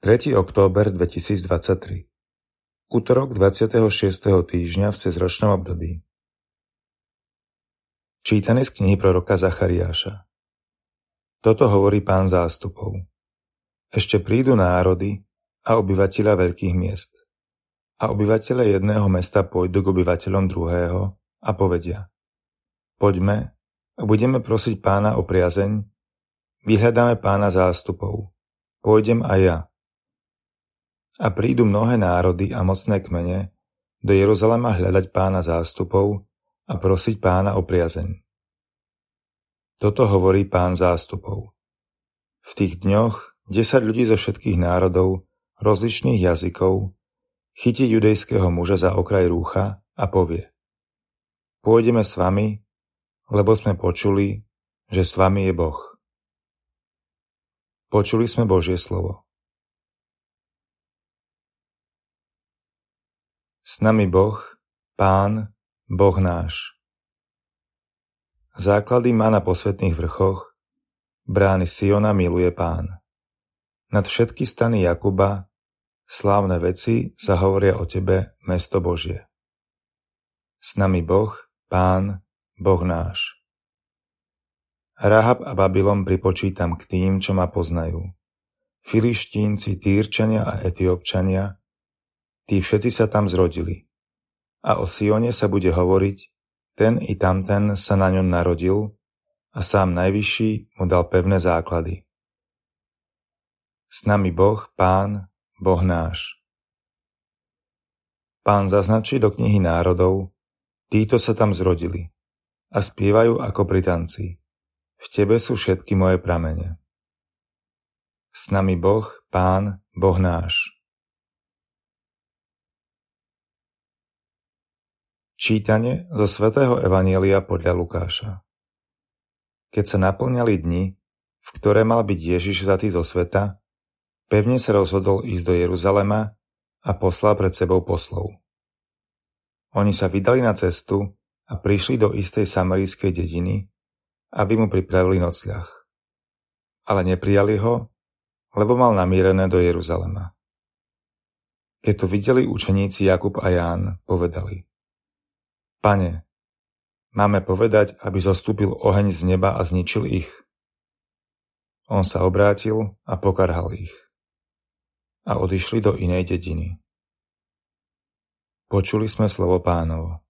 3. október 2023 Utorok 26. týždňa v cezročnom období Čítanie z knihy proroka Zachariáša Toto hovorí pán zástupov. Ešte prídu národy a obyvateľa veľkých miest. A obyvateľe jedného mesta pôjdu k obyvateľom druhého a povedia Poďme a budeme prosiť pána o priazeň, vyhľadáme pána zástupov. Pôjdem aj ja a prídu mnohé národy a mocné kmene do Jeruzalema hľadať pána zástupov a prosiť pána o priazeň. Toto hovorí pán zástupov. V tých dňoch desať ľudí zo všetkých národov, rozličných jazykov, chytí judejského muža za okraj rúcha a povie Pôjdeme s vami, lebo sme počuli, že s vami je Boh. Počuli sme Božie slovo. S nami Boh, Pán, Boh náš. Základy má na posvetných vrchoch, brány Siona miluje Pán. Nad všetky stany Jakuba, slávne veci sa hovoria o Tebe, mesto Božie. S nami Boh, Pán, Boh náš. Rahab a Babylon pripočítam k tým, čo ma poznajú. Filištínci, Týrčania a Etiópčania, Tí všetci sa tam zrodili. A o Sione sa bude hovoriť, ten i tamten sa na ňom narodil a sám Najvyšší mu dal pevné základy. S nami Boh, Pán, Boh náš. Pán zaznačí do knihy národov, títo sa tam zrodili a spievajú ako pri tanci. V tebe sú všetky moje pramene. S nami Boh, Pán, Boh náš. Čítanie zo svätého Evanielia podľa Lukáša Keď sa naplňali dni, v ktoré mal byť Ježiš zatý zo sveta, pevne sa rozhodol ísť do Jeruzalema a poslal pred sebou poslov. Oni sa vydali na cestu a prišli do istej samarískej dediny, aby mu pripravili nocľah. Ale neprijali ho, lebo mal namírené do Jeruzalema. Keď to videli učeníci Jakub a Ján, povedali – Pane, máme povedať, aby zostúpil oheň z neba a zničil ich? On sa obrátil a pokarhal ich. A odišli do inej dediny. Počuli sme slovo pánovo.